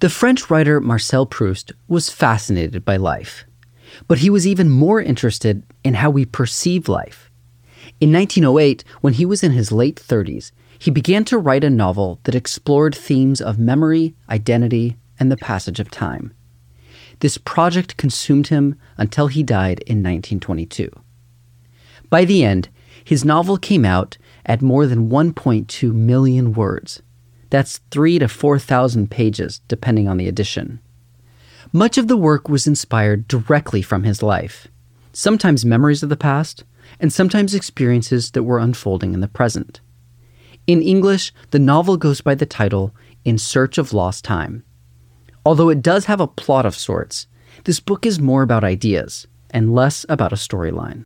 The French writer Marcel Proust was fascinated by life, but he was even more interested in how we perceive life. In 1908, when he was in his late 30s, he began to write a novel that explored themes of memory, identity, and the passage of time. This project consumed him until he died in 1922. By the end, his novel came out at more than 1.2 million words. That's three to 4,000 pages, depending on the edition. Much of the work was inspired directly from his life, sometimes memories of the past, and sometimes experiences that were unfolding in the present. In English, the novel goes by the title In Search of Lost Time. Although it does have a plot of sorts, this book is more about ideas and less about a storyline.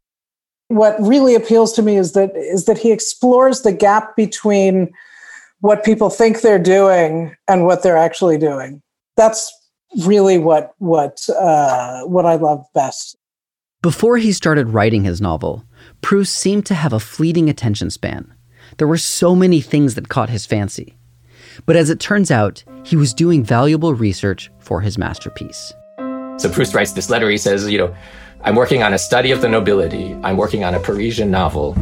What really appeals to me is that is that he explores the gap between what people think they're doing and what they're actually doing. That's really what what uh, what I love best. Before he started writing his novel, Proust seemed to have a fleeting attention span. There were so many things that caught his fancy. But as it turns out, he was doing valuable research for his masterpiece. So Proust writes this letter. He says, you know, I'm working on a study of the nobility. I'm working on a Parisian novel.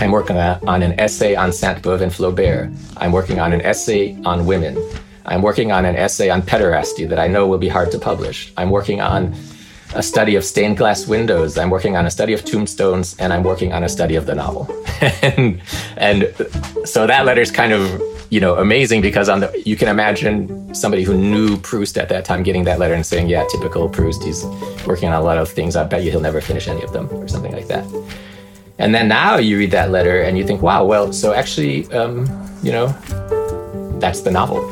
I'm working on an essay on Sainte-Beuve and Flaubert. I'm working on an essay on women. I'm working on an essay on pederasty that I know will be hard to publish. I'm working on a study of stained glass windows. I'm working on a study of tombstones, and I'm working on a study of the novel. and, and so that letter is kind of you know amazing because on the you can imagine somebody who knew Proust at that time getting that letter and saying, "Yeah, typical Proust. He's working on a lot of things. I bet you he'll never finish any of them," or something like that. And then now you read that letter and you think, wow, well, so actually, um, you know, that's the novel.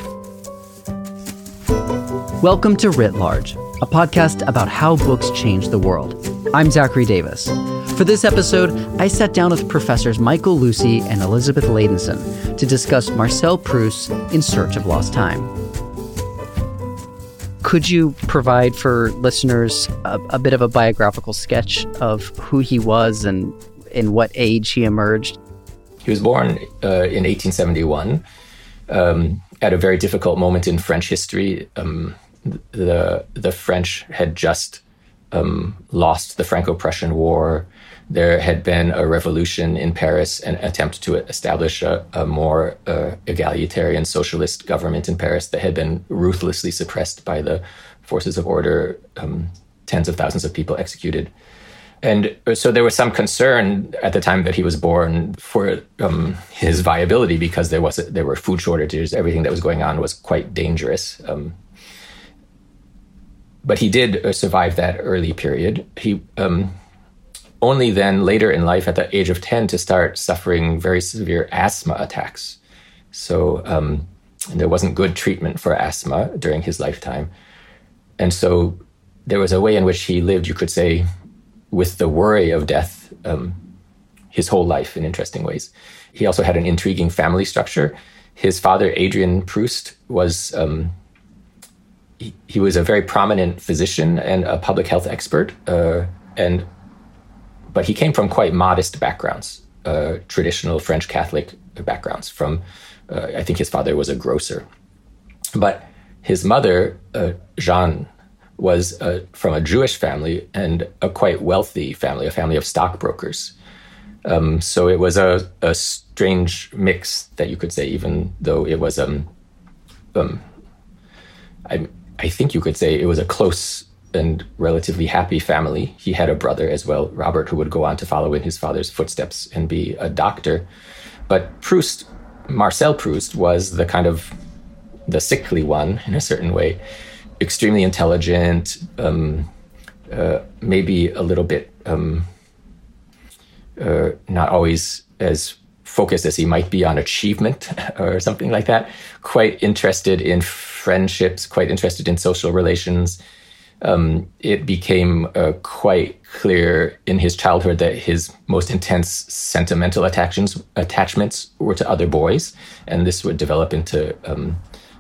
Welcome to Writ Large, a podcast about how books change the world. I'm Zachary Davis. For this episode, I sat down with professors Michael Lucey and Elizabeth Ladenson to discuss Marcel Proust's In Search of Lost Time. Could you provide for listeners a, a bit of a biographical sketch of who he was and in what age he emerged? He was born uh, in 1871 um, at a very difficult moment in French history. Um, the the French had just um, lost the Franco-Prussian War. There had been a revolution in Paris, an attempt to establish a, a more uh, egalitarian socialist government in Paris that had been ruthlessly suppressed by the forces of order. Um, tens of thousands of people executed. And so there was some concern at the time that he was born for um, his viability because there was there were food shortages. Everything that was going on was quite dangerous. Um, but he did uh, survive that early period. He um, only then later in life, at the age of ten, to start suffering very severe asthma attacks. So um, there wasn't good treatment for asthma during his lifetime, and so there was a way in which he lived. You could say with the worry of death um, his whole life in interesting ways. He also had an intriguing family structure. His father, Adrien Proust, was um, he, he, was a very prominent physician and a public health expert, uh, and but he came from quite modest backgrounds, uh, traditional French Catholic backgrounds. From uh, I think his father was a grocer, but his mother, uh, Jeanne, was uh, from a Jewish family and a quite wealthy family, a family of stockbrokers. Um, so it was a, a, strange mix that you could say, even though it was, um, um, I, I think you could say it was a close and relatively happy family. He had a brother as well, Robert, who would go on to follow in his father's footsteps and be a doctor. But Proust, Marcel Proust, was the kind of the sickly one in a certain way extremely intelligent, um, uh, maybe a little bit um, uh, not always as focused as he might be on achievement or something like that, quite interested in friendships, quite interested in social relations. Um, it became uh, quite clear in his childhood that his most intense sentimental attachments, attachments were to other boys, and this would develop into um,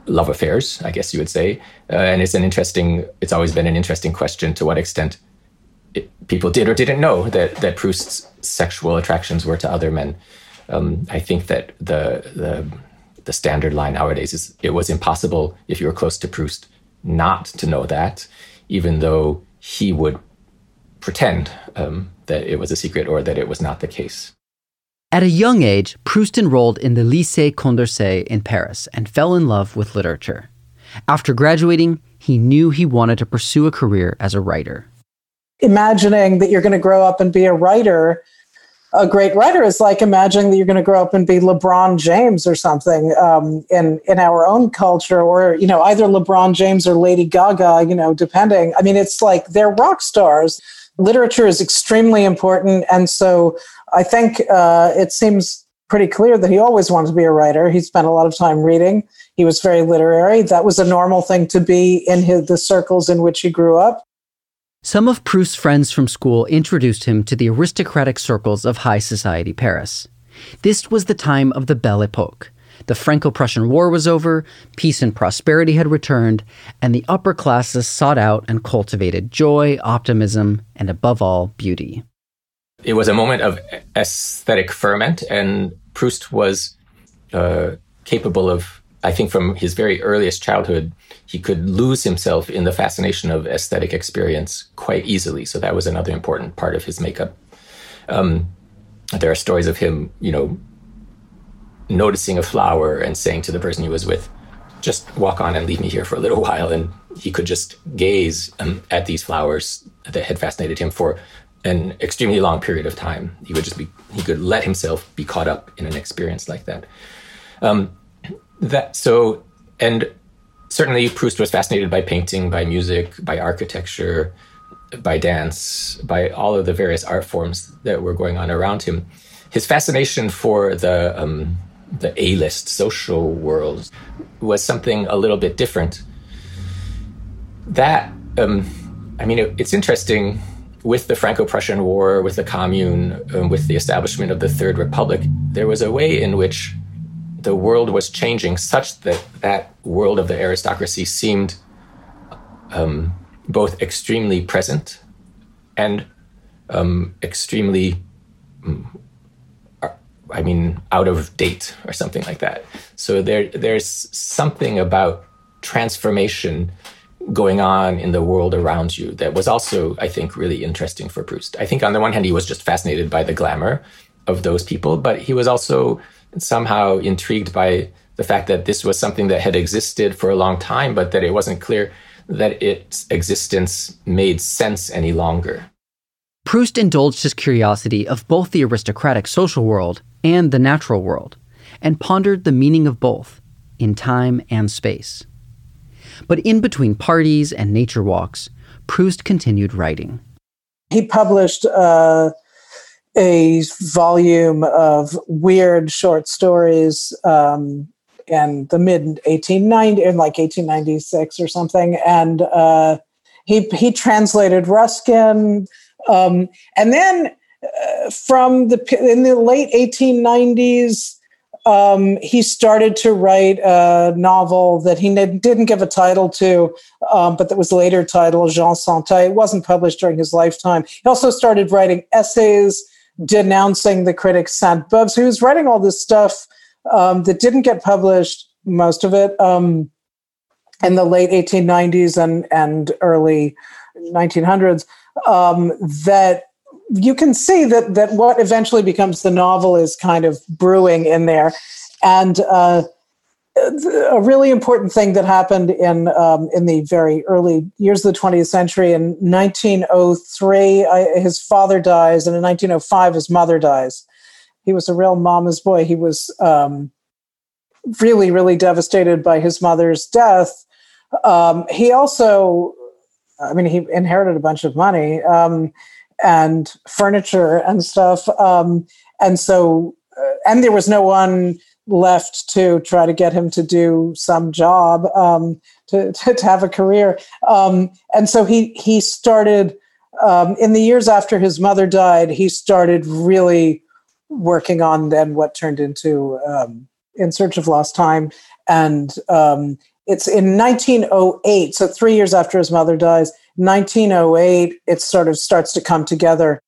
love affairs, I guess you would say. Uh, and it's an interesting, it's always been an interesting question to what extent it, people did or didn't know that, that Proust's sexual attractions were to other men. Um, I think that the, the, the standard line nowadays is it was impossible if you were close to Proust not to know that, even though he would pretend um, that it was a secret or that it was not the case. At a young age, Proust enrolled in the Lycée Condorcet in Paris and fell in love with literature. After graduating, he knew he wanted to pursue a career as a writer. Imagining that you're going to grow up and be a writer, a great writer, is like imagining that you're going to grow up and be LeBron James or something um, in in our own culture, or you know either LeBron James or Lady Gaga, you know, depending. I mean, it's like they're rock stars. Literature is extremely important, and so I think uh, it seems pretty clear that he always wanted to be a writer. He spent a lot of time reading. He was very literary. That was a normal thing to be in his, the circles in which he grew up. Some of Proust's friends from school introduced him to the aristocratic circles of high society Paris. This was the time of the Belle Epoque. The Franco Prussian War was over, peace and prosperity had returned, and the upper classes sought out and cultivated joy, optimism, and above all, beauty. It was a moment of aesthetic ferment, and Proust was uh, capable of, I think, from his very earliest childhood, he could lose himself in the fascination of aesthetic experience quite easily. So that was another important part of his makeup. Um, there are stories of him, you know, noticing a flower and saying to the person he was with, just walk on and leave me here for a little while. And he could just gaze um, at these flowers that had fascinated him for an extremely long period of time. He would just be he could let himself be caught up in an experience like that. Um, that so and certainly Proust was fascinated by painting, by music, by architecture, by dance, by all of the various art forms that were going on around him. His fascination for the um, the A-list social world was something a little bit different. That um, I mean, it, it's interesting with the Franco-Prussian War, with the Commune, um, with the establishment of the Third Republic, there was a way in which the world was changing such that that world of the aristocracy seemed um, both extremely present and um, extremely, mm, I mean, out of date or something like that. So there, there's something about transformation going on in the world around you that was also, I think, really interesting for Proust. I think on the one hand, he was just fascinated by the glamour of those people, but he was also somehow intrigued by the fact that this was something that had existed for a long time, but that it wasn't clear that its existence made sense any longer. Proust indulged his curiosity of both the aristocratic social world and the natural world, and pondered the meaning of both in time and space. But in between parties and nature walks, Proust continued writing. He published uh, a volume of weird short stories um, in the mid 1890 in like 1896 or something and uh, he he translated ruskin um, and then uh, from the in the late 1890s um, he started to write a novel that he didn't give a title to, um, but that was later titled Jean Santeuil. It wasn't published during his lifetime. He also started writing essays denouncing the critic Sainte-Beuve. So he was writing all this stuff um, that didn't get published, most of it, um, in the late 1890s and, and early 1900s, um, that you can see that that what eventually becomes the novel is kind of brewing in there, and uh, a really important thing that happened in um, in the very early years of the 20th century. In 1903, I, his father dies, and in 1905, his mother dies. He was a real mama's boy. He was um, really, really devastated by his mother's death. Um, he also, I mean, he inherited a bunch of money. Um, and furniture and stuff. Um, and so uh, and there was no one left to try to get him to do some job um, to, to, to, have a career um, and so he he started um, in the years after his mother died he started really working on then what turned into um, in search of lost time and um, it's in 1908 so three years after his mother dies. 1908 it sort of starts to come together.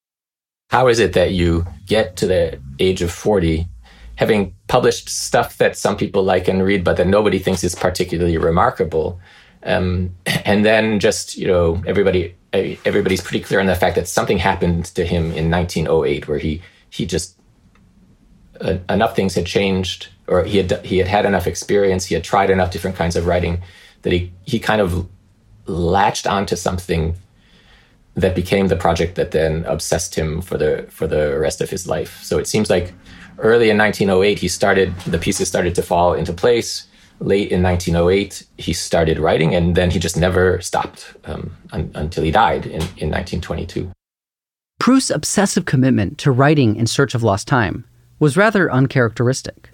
How is it that you get to the age of 40 having published stuff that some people like and read, but that nobody thinks is particularly remarkable. Um, and then just, you know, everybody, everybody's pretty clear on the fact that something happened to him in 1908 where he, he just, uh, enough things had changed or he had, he had had enough experience. He had tried enough different kinds of writing that he, he kind of latched onto something that became the project that then obsessed him for the, for the rest of his life. So it seems like early in 1908, he started, the pieces started to fall into place. Late in 1908, he started writing, and then he just never stopped um, un- until he died in, in 1922. Proust's obsessive commitment to writing in search of lost time was rather uncharacteristic.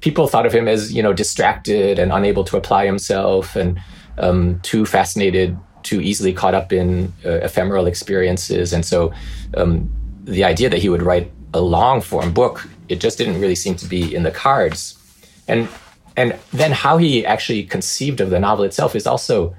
People thought of him as, you know, distracted and unable to apply himself and um, too fascinated, too easily caught up in uh, ephemeral experiences. And so um, the idea that he would write a long form book it just didn't really seem to be in the cards. And and then how he actually conceived of the novel itself is also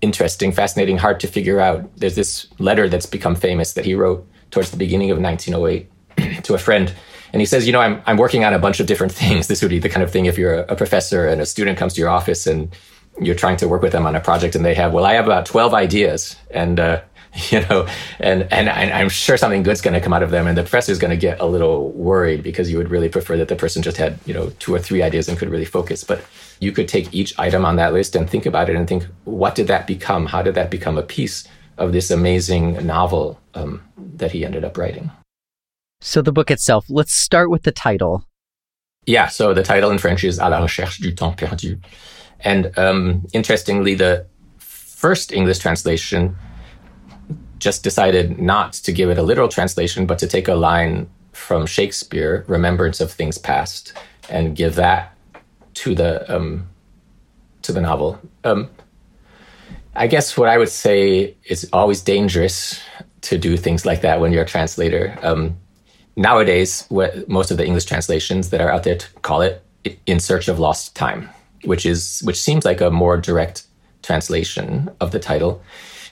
interesting, fascinating, hard to figure out. There's this letter that's become famous that he wrote towards the beginning of 1908 to a friend. And he says, you know, I'm, I'm working on a bunch of different things. This would be the kind of thing if you're a, professor and a student comes to your office and you're trying to work with them on a project and they have, well, I have about 12 ideas. And, uh, you know, and, and, I'm sure something good's going to come out of them. And the professor is going to get a little worried because you would really prefer that the person just had, you know, two or three ideas and could really focus. But you could take each item on that list and think about it and think, what did that become? How did that become a piece of this amazing novel um, that he ended up writing? So the book itself, let's start with the title. Yeah, so the title in French is À la recherche du temps perdu. And um, interestingly, the first English translation just decided not to give it a literal translation, but to take a line from Shakespeare, Remembrance of Things Past, and give that to the um, to the novel. Um, I guess what I would say is always dangerous to do things like that when you're a translator. Um, nowadays, what most of the English translations that are out there call it "In Search of Lost Time," which is which seems like a more direct translation of the title.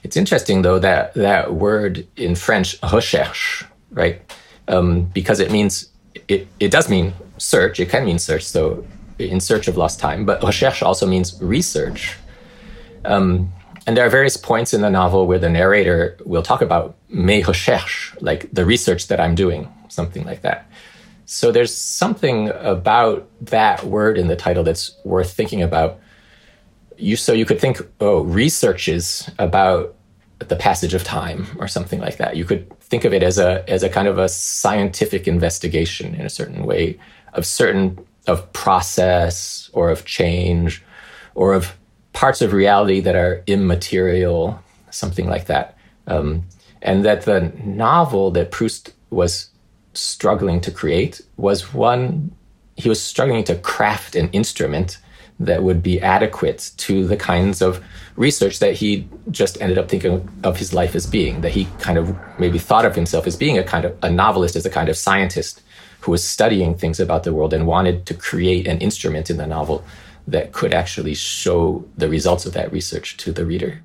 It's interesting though that that word in French recherche, right? Um, because it means it, it does mean search. It can mean search. So in search of lost time, but recherche also means research. Um, and there are various points in the novel where the narrator will talk about mes recherches, like the research that I'm doing, something like that. So there's something about that word in the title that's worth thinking about. You so you could think, oh, researches about the passage of time or something like that. You could think of it as a as a kind of a scientific investigation in a certain way of certain of process or of change or of parts of reality that are immaterial, something like that. Um, and that the novel that Proust was struggling to create was one he was struggling to craft an instrument that would be adequate to the kinds of research that he just ended up thinking of his life as being, that he kind of maybe thought of himself as being a kind of a novelist, as a kind of scientist who was studying things about the world and wanted to create an instrument in the novel that could actually show the results of that research to the reader.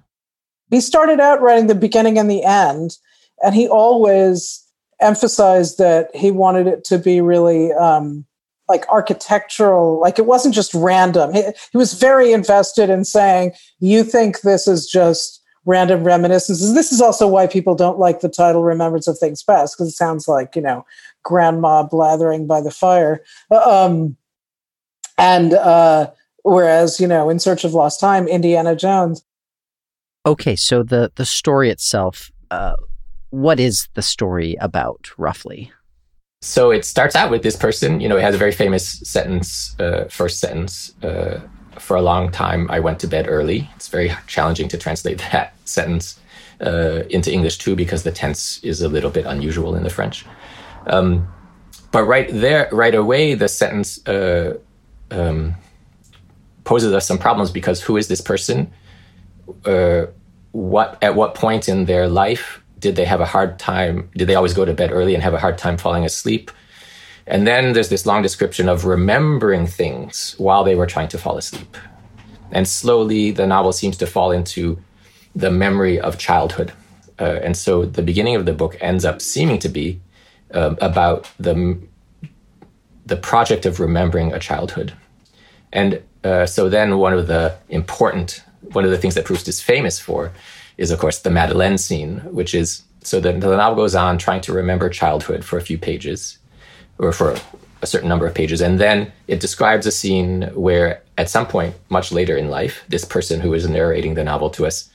He started out writing the beginning and the end, and he always emphasized that he wanted it to be really um, like architectural like it wasn't just random. He, he was very invested in saying you think this is just random reminiscences. This is also why people don't like the title remembrance of things past because it sounds like you know grandma blathering by the fire. Um, and uh, whereas you know in search of lost time indiana jones. Okay so the the story itself uh, what is the story about roughly so it starts out with this person, you know, it has a very famous sentence, uh, first sentence. Uh, for a long time, I went to bed early. It's very challenging to translate that sentence uh, into English too, because the tense is a little bit unusual in the French. Um, but right there, right away, the sentence uh, um, poses us some problems because who is this person? Uh, what at what point in their life did they have a hard time? Did they always go to bed early and have a hard time falling asleep? And then there's this long description of remembering things while they were trying to fall asleep. And slowly, the novel seems to fall into the memory of childhood. Uh, and so the beginning of the book ends up seeming to be um, about the, the project of remembering a childhood. And uh, so then one of the important, one of the things that Proust is famous for is, of course, the Madeleine scene, which is so the, the novel goes on trying to remember childhood for a few pages or for a certain number of pages. And then it describes a scene where, at some point, much later in life, this person who is narrating the novel to us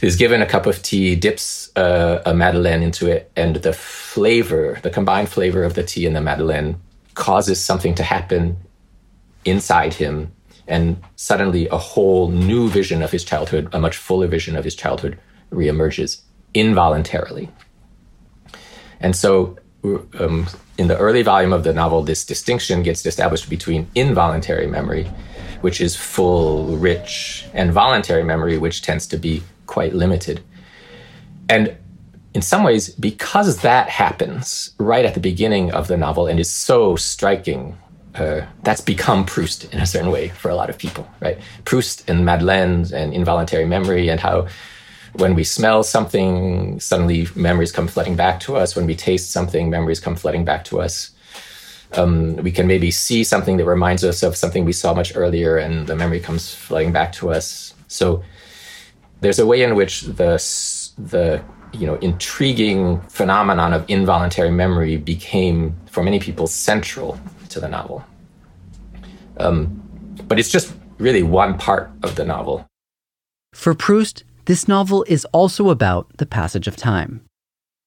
is given a cup of tea, dips uh, a Madeleine into it, and the flavor, the combined flavor of the tea and the Madeleine, causes something to happen inside him. And suddenly, a whole new vision of his childhood, a much fuller vision of his childhood, reemerges involuntarily. And so, um, in the early volume of the novel, this distinction gets established between involuntary memory, which is full, rich, and voluntary memory, which tends to be quite limited. And in some ways, because that happens right at the beginning of the novel and is so striking, uh, that's become Proust in a certain way for a lot of people, right? Proust and Madeleine and involuntary memory and how when we smell something, suddenly memories come flooding back to us. When we taste something, memories come flooding back to us. Um, we can maybe see something that reminds us of something we saw much earlier, and the memory comes flooding back to us. So there's a way in which the the you know intriguing phenomenon of involuntary memory became, for many people, central to the novel. Um, but it's just really one part of the novel. For Proust, this novel is also about the passage of time.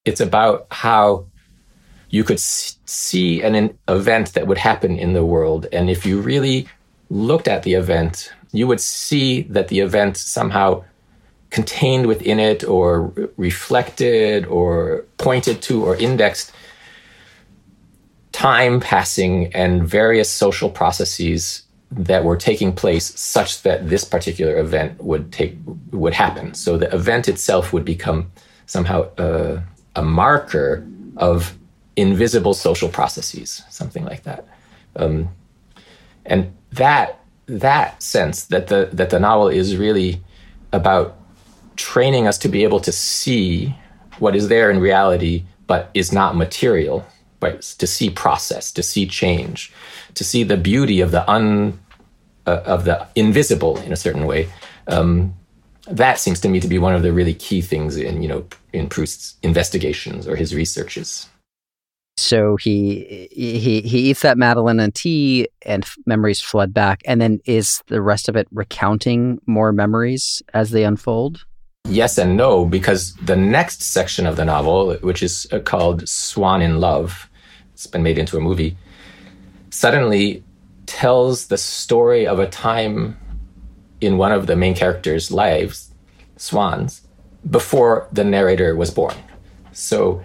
It's about how you could see an event that would happen in the world. And if you really looked at the event, you would see that the event somehow contained within it or reflected or pointed to or indexed time passing and various social processes that were taking place such that this particular event would take would happen. So the event itself would become somehow a, a marker of invisible social processes, something like that. Um, and that that sense that the that the novel is really about training us to be able to see what is there in reality, but is not material, but to see process, to see change, to see the beauty of the un uh, of the invisible in a certain way. Um, that seems to me to be one of the really key things in you know in Proust's investigations or his researches. So he he he eats that Madeleine and tea, and f- memories flood back. And then is the rest of it recounting more memories as they unfold? Yes and no, because the next section of the novel, which is uh, called "Swann in Love, it's been made into a movie, suddenly tells the story of a time in one of the main characters' lives, Swann's, before the narrator was born. So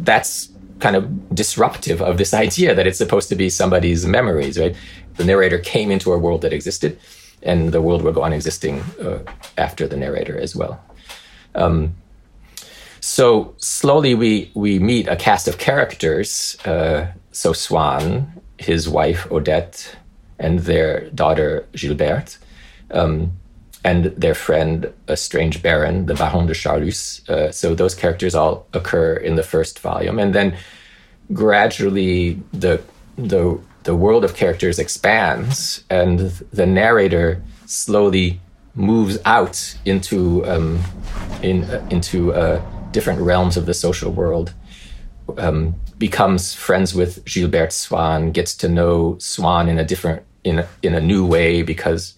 that's kind of disruptive of this idea that it's supposed to be somebody's memories, right? The narrator came into a world that existed, and the world will go on existing uh, after the narrator as well. Um, so slowly we we meet a cast of characters. Uh, so Swann, his wife Odette, and their daughter Gilberte, um, and their friend, a strange baron, the Baron de Charlus. Uh, so those characters all occur in the first volume, and then gradually the the the world of characters expands, and the narrator slowly moves out into um, in uh, into uh, different realms of the social world. Um, becomes friends with Gilberte Swann, gets to know Swann in a different in a, in a new way because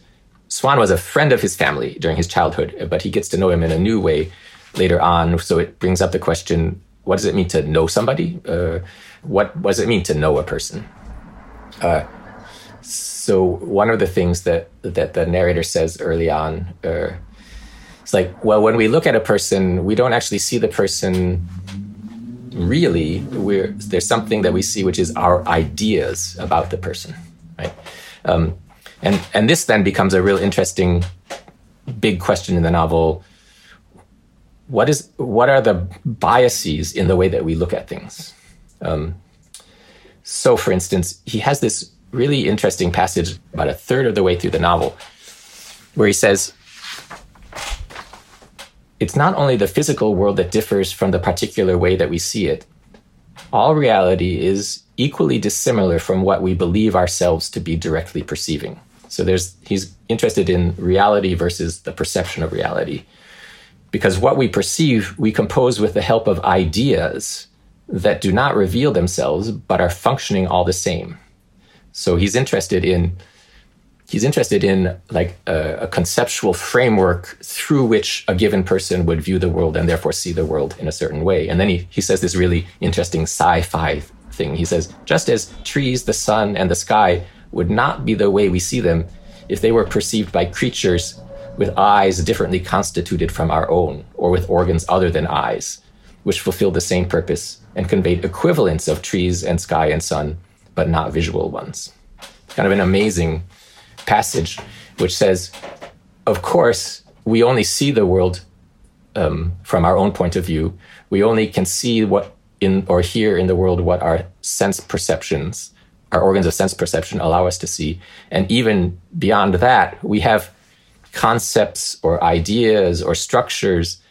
Swann was a friend of his family during his childhood, but he gets to know him in a new way later on. So it brings up the question: What does it mean to know somebody? Uh, what, what, does it mean to know a person? Uh, so one of the things that that the narrator says early on, uh, it's like, well, when we look at a person, we don't actually see the person really We're, there's something that we see which is our ideas about the person, right? Um, and and this then becomes a real interesting big question in the novel. What is what are the biases in the way that we look at things? Um, so, for instance, he has this really interesting passage about a third of the way through the novel where he says, It's not only the physical world that differs from the particular way that we see it, all reality is equally dissimilar from what we believe ourselves to be directly perceiving. So there's he's interested in reality versus the perception of reality. Because what we perceive, we compose with the help of ideas that do not reveal themselves but are functioning all the same. So he's interested in he's interested in like a, a, conceptual framework through which a given person would view the world and therefore see the world in a certain way. And then he, he says this really interesting sci-fi thing. He says, just as trees, the sun, and the sky would not be the way we see them if they were perceived by creatures with eyes differently constituted from our own, or with organs other than eyes, which fulfilled the same purpose and conveyed equivalents of trees and sky and sun, but not visual ones. Kind of an amazing passage, which says, of course, we only see the world um, from our own point of view. We only can see what in or hear in the world what our sense perceptions, our organs of sense perception allow us to see. And even beyond that, we have concepts or ideas or structures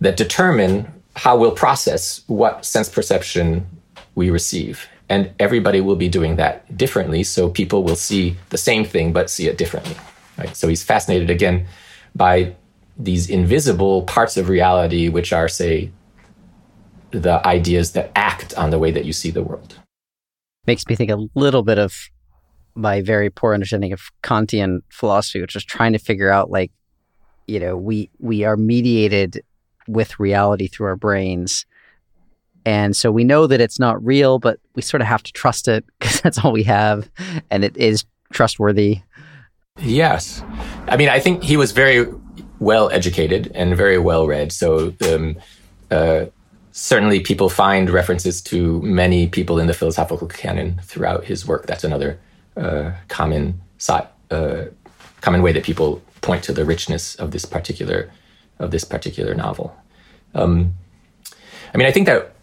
that determine how we'll process what sense perception we receive and everybody will be doing that differently so people will see the same thing but see it differently right? So he's fascinated again by these invisible parts of reality which are say the ideas that act on the way that you see the world. Makes me think a little bit of my very poor understanding of kantian philosophy which is trying to figure out like you know we we are mediated with reality through our brains and so we know that it's not real, but we sort of have to trust it because that's all we have. And it is trustworthy. Yes. I mean, I think he was very well educated and very well read. So um, uh, certainly people find references to many people in the philosophical canon throughout his work. That's another uh, common uh, common way that people point to the richness of this particular of this particular novel. Um, I mean, I think that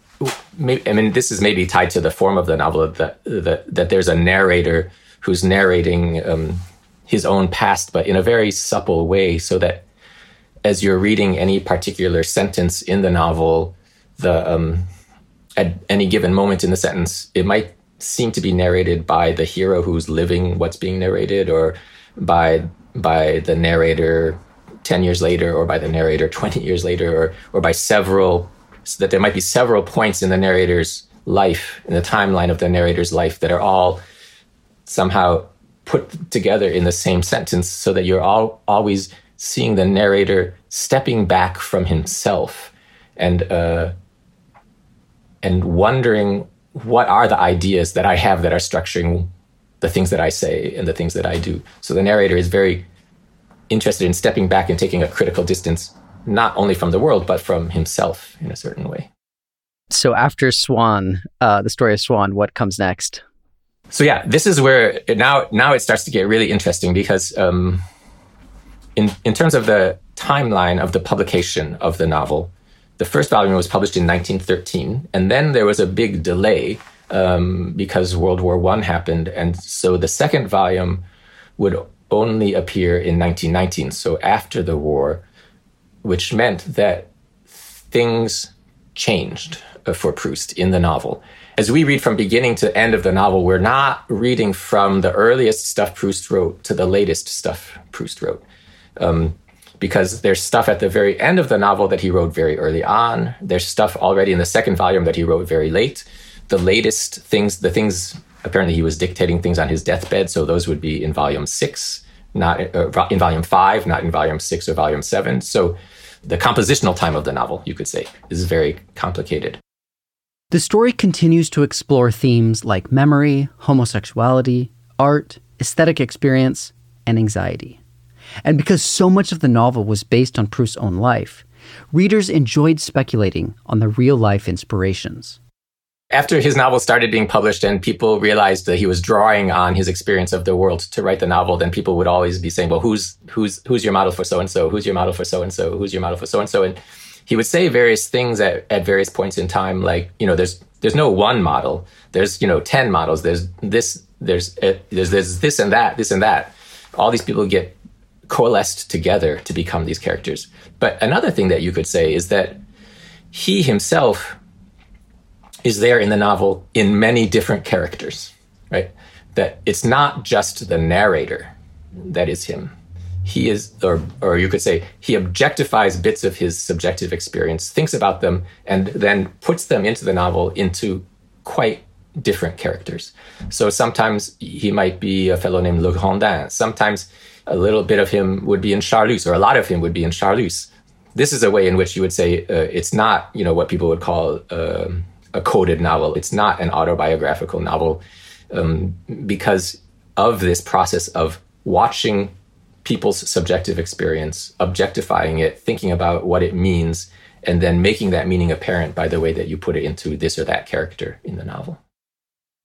maybe, I mean, this is maybe tied to the form of the novel that that, that there's a narrator who's narrating um, his own past, but in a very supple way, so that as you're reading any particular sentence in the novel, the um, at any given moment in the sentence, it might seem to be narrated by the hero who's living what's being narrated, or by by the narrator 10 years later or by the narrator 20 years later or, or by several so that there might be several points in the narrator's life, in the timeline of the narrator's life, that are all somehow put together in the same sentence so that you're all always seeing the narrator stepping back from himself and uh, and wondering what are the ideas that I have that are structuring the things that I say and the things that I do. So the narrator is very interested in stepping back and taking a critical distance not only from the world, but from himself in a certain way. So after Swann, uh, the story of Swann, what comes next? So yeah, this is where it, now now it starts to get really interesting because um, in in terms of the timeline of the publication of the novel, the first volume was published in 1913, and then there was a big delay um, because World War One happened, and so the second volume would only appear in 1919. So after the war, which meant that things changed uh, for Proust in the novel. As we read from beginning to end of the novel, we're not reading from the earliest stuff Proust wrote to the latest stuff Proust wrote. Um, because there's stuff at the very end of the novel that he wrote very early on. There's stuff already in the second volume that he wrote very late. The latest things, the things, apparently he was dictating things on his deathbed, so those would be in volume six not uh, in volume five, not in volume six or volume seven. So the compositional time of the novel, you could say, is very complicated. The story continues to explore themes like memory, homosexuality, art, aesthetic experience, and anxiety. And because so much of the novel was based on Proust's own life, readers enjoyed speculating on the real life inspirations. After his novel started being published and people realized that he was drawing on his experience of the world to write the novel, then people would always be saying, "Well, who's who's who's your model for so and so? Who's your model for so and so? Who's your model for so and so?" And he would say various things at, at various points in time, like you know, there's there's no one model. There's you know ten models. There's this. There's uh, there's there's this and that. This and that. All these people get coalesced together to become these characters. But another thing that you could say is that he himself is there in the novel in many different characters, right? That it's not just the narrator that is him. He is, or, or you could say, he objectifies bits of his subjective experience, thinks about them, and then puts them into the novel into quite different characters. So sometimes he might be a fellow named Legrandin. Sometimes a little bit of him would be in Charlus, or a lot of him would be in Charlus. This is a way in which you would say uh, it's not, you know, what people would call uh, a coded novel. It's not an autobiographical novel um, because of this process of watching people's subjective experience, objectifying it, thinking about what it means, and then making that meaning apparent by the way that you put it into this or that character in the novel.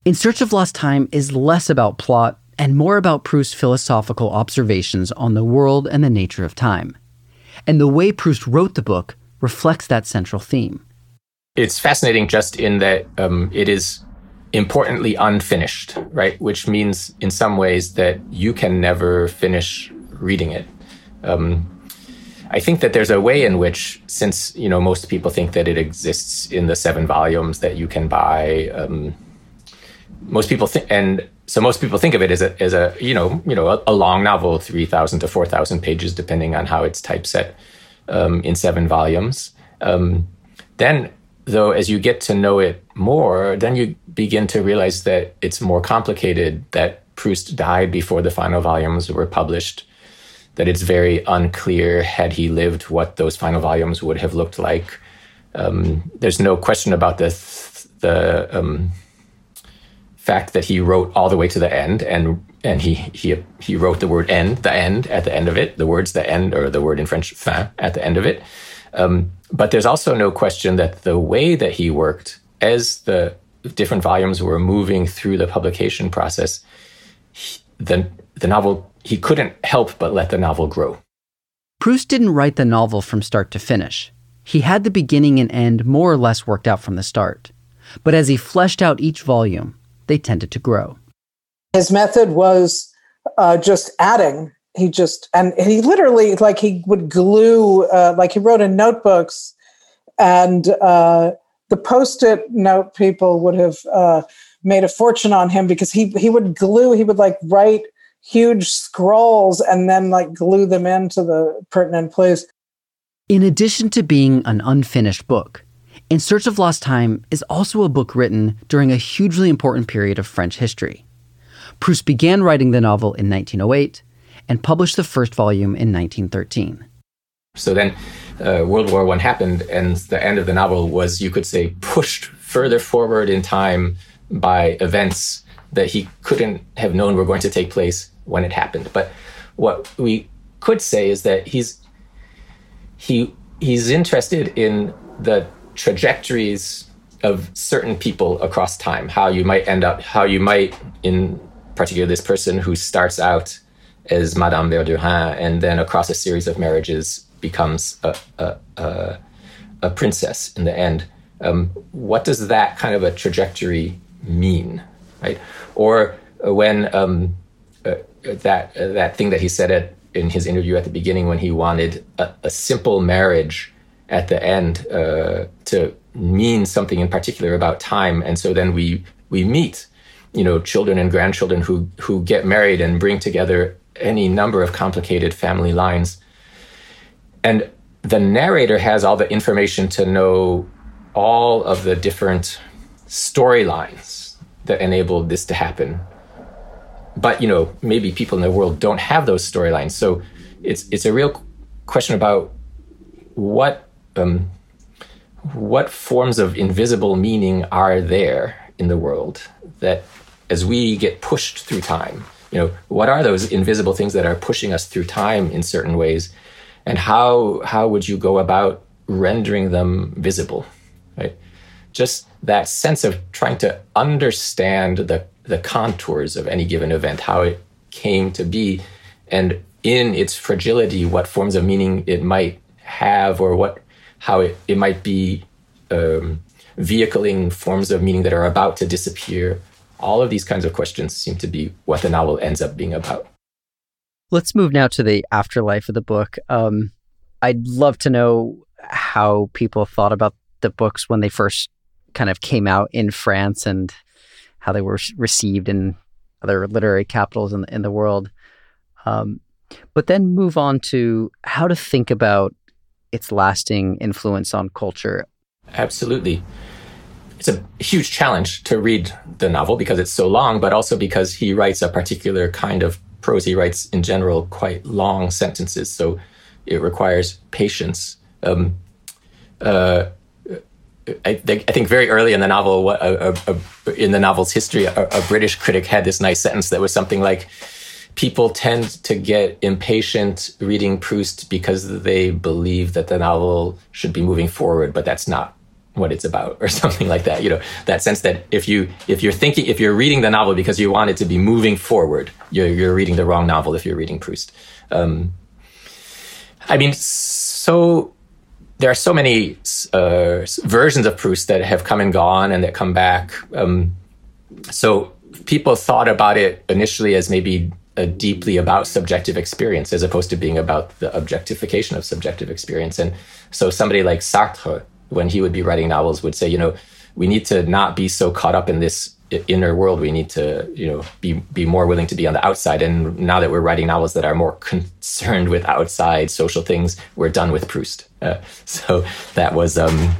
In Search of Lost Time is less about plot and more about Proust's philosophical observations on the world and the nature of time. And the way Proust wrote the book reflects that central theme. It's fascinating just in that um, it is importantly unfinished, right? Which means in some ways that you can never finish reading it. Um, I think that there's a way in which, since you know most people think that it exists in the seven volumes that you can buy, um, most people think, and so most people think of it as a as a you know you know a, a long novel, three thousand to four thousand pages, depending on how it's typeset, um, in seven volumes. Um, then though as you get to know it more then you begin to realize that it's more complicated that proust died before the final volumes were published that it's very unclear had he lived what those final volumes would have looked like. Um, there's no question about the the um, fact that he wrote all the way to the end and and he he he wrote the word end the end at the end of it the words the end or the word in french fin at the end of it. Um, but there's also no question that the way that he worked as the different volumes were moving through the publication process, he, the, the novel, he couldn't help but let the novel grow. Proust didn't write the novel from start to finish. He had the beginning and end more or less worked out from the start. But as he fleshed out each volume, they tended to grow. His method was uh, just adding he just and he literally like he would glue uh, like he wrote in notebooks and uh, the post-it note people would have uh, made a fortune on him because he he would glue he would like write huge scrolls and then like glue them into the pertinent place. In addition to being an unfinished book in search of lost time is also a book written during a hugely important period of french history. Proust began writing the novel in 1908 and published the first volume in 1913. So then uh, World War I happened, and the end of the novel was, you could say, pushed further forward in time by events that he couldn't have known were going to take place when it happened. But what we could say is that he's he he's interested in the trajectories of certain people across time, how you might end up, how you might, in particular, this person who starts out as Madame Verdurin, and then across a series of marriages becomes a, a, a, a princess in the end. Um, what does that kind of a trajectory mean, right? Or when um, uh, that uh, that thing that he said at, in his interview at the beginning, when he wanted a, a simple marriage at the end uh, to mean something in particular about time, and so then we we meet, you know, children and grandchildren who who get married and bring together any number of complicated family lines. And the narrator has all the information to know all of the different storylines that enabled this to happen. But you know, maybe people in the world don't have those storylines. So it's it's a real question about what um, what forms of invisible meaning are there in the world that as we get pushed through time you know what are those invisible things that are pushing us through time in certain ways and how how would you go about rendering them visible, right? Just that sense of trying to understand the, the contours of any given event, how it came to be, and in its fragility, what forms of meaning it might have, or what how it, it might be um, vehicling forms of meaning that are about to disappear. All of these kinds of questions seem to be what the novel ends up being about. Let's move now to the afterlife of the book. Um, I'd love to know how people thought about the books when they first kind of came out in France and how they were received in other literary capitals in the, in the world. Um, but then move on to how to think about its lasting influence on culture. Absolutely. It's a huge challenge to read the novel because it's so long, but also because he writes a particular kind of prose. He writes, in general, quite long sentences. So it requires patience. Um, uh, I, think, I think very early in the novel, a, a, a, in the novel's history, a, British critic had this nice sentence that was something like, "People tend to get impatient reading Proust because they believe that the novel should be moving forward, but that's not what it's about or something like that you know that sense that if you if you're thinking if you're reading the novel because you want it to be moving forward you're, you're reading the wrong novel if you're reading proust um, I mean, so there are so many uh, versions of Proust that have come and gone and that come back. Um, so people thought about it initially as maybe a deeply about subjective experience as opposed to being about the objectification of subjective experience. And so somebody like Sartre, when he would be writing novels, would say, you know, we need to not be so caught up in this inner world. We need to you know be be more willing to be on the outside. And now that we're writing novels that are more concerned with outside social things we're done with proust. Uh, so that was um,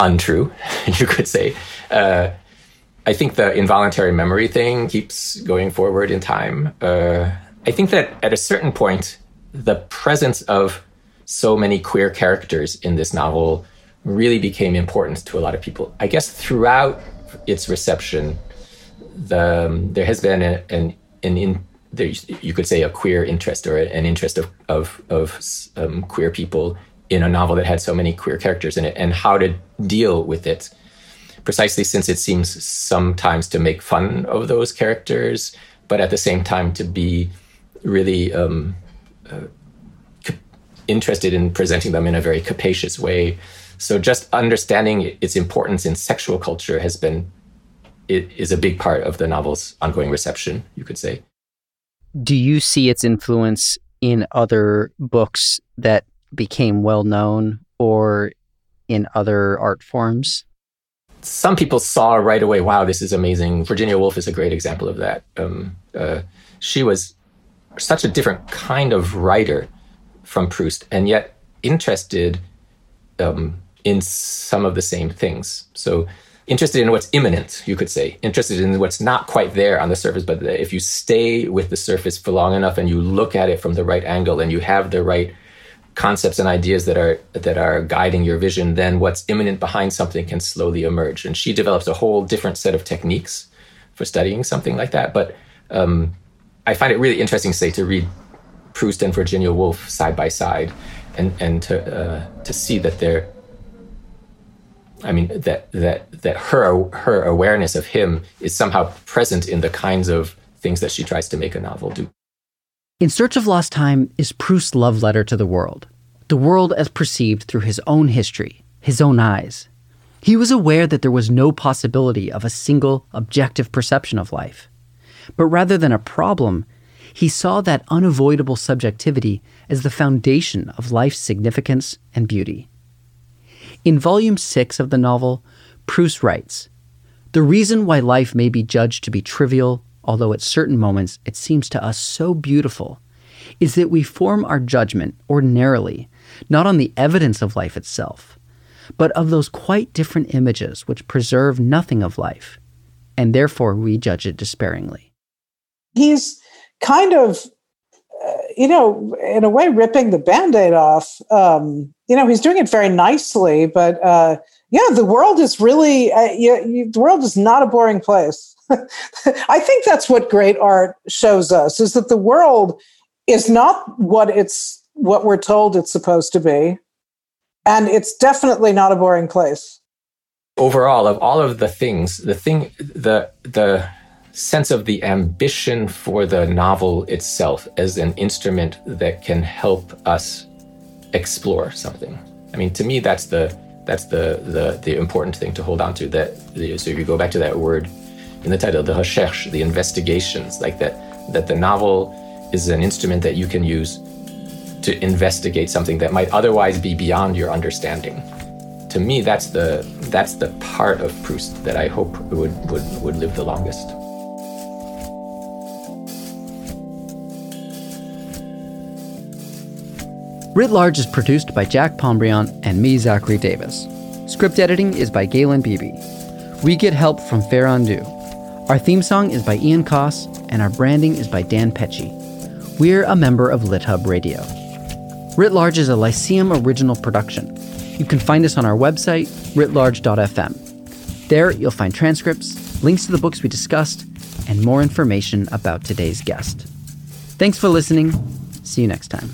untrue you could say. Uh, i think the involuntary memory thing keeps going forward in time. Uh, i think that at a certain point the presence of so many queer characters in this novel really became important to a lot of people. I guess throughout its reception, the, um, there has been a, an an in there, you could say a queer interest or an interest of of, of um, queer people in a novel that had so many queer characters in it, and how to deal with it. Precisely since it seems sometimes to make fun of those characters, but at the same time to be really um, uh, interested in presenting them in a very capacious way so just understanding its importance in sexual culture has been it is a big part of the novel's ongoing reception, you could say. Do you see its influence in other books that became well known or in other art forms? Some people saw right away, wow, this is amazing. Virginia Woolf is a great example of that. Um, uh, she was such a different kind of writer from Proust, and yet interested um, in some of the same things. So interested in what's immanent, you could say, interested in what's not quite there on the surface, but if you stay with the surface for long enough and you look at it from the right angle and you have the right concepts and ideas that are that are guiding your vision, then what's immanent behind something can slowly emerge. And she develops a whole different set of techniques for studying something like that. But um, I find it really interesting, say, to read Proust and Virginia Woolf side by side, and and to uh, to see that they're I mean that that that her her awareness of him is somehow present in the kinds of things that she tries to make a novel do. In Search of Lost Time is Proust's love letter to the world, the world as perceived through his own history, his own eyes. He was aware that there was no possibility of a single objective perception of life. But rather than a problem, he saw that unavoidable subjectivity as the foundation of life's significance and beauty. In volume 6 of the novel, Proust writes The reason why life may be judged to be trivial, although at certain moments it seems to us so beautiful, is that we form our judgment ordinarily not on the evidence of life itself, but of those quite different images which preserve nothing of life, and therefore we judge it despairingly. He's kind of you know, in a way, ripping the band aid off. Um, you know, he's doing it very nicely, but uh, yeah, the world is really, uh, you, you, the world is not a boring place. I think that's what great art shows us is that the world is not what it's what we're told it's supposed to be. And it's definitely not a boring place. Overall, of all of the things, the thing, the, the, sense of the ambition for the novel itself as an instrument that can help us explore something. I mean, to me, that's the that's the the, the important thing to hold on to. That so if you go back to that word in the title, the recherche, the investigations, like that that the novel is an instrument that you can use to investigate something that might otherwise be beyond your understanding. To me, that's the that's the part of Proust that I hope would would, would live the longest. Writ Large is produced by Jack Pombriant and me, Zachary Davis. Script editing is by Galen Beebe. We get help from Farron Du. Our theme song is by Ian Coss, and our branding is by Dan Pecci. We're a member of LitHub Radio. Writ Large is a Lyceum original production. You can find us on our website, writlarge.fm. There, you'll find transcripts, links to the books we discussed, and more information about today's guest. Thanks for listening. See you next time.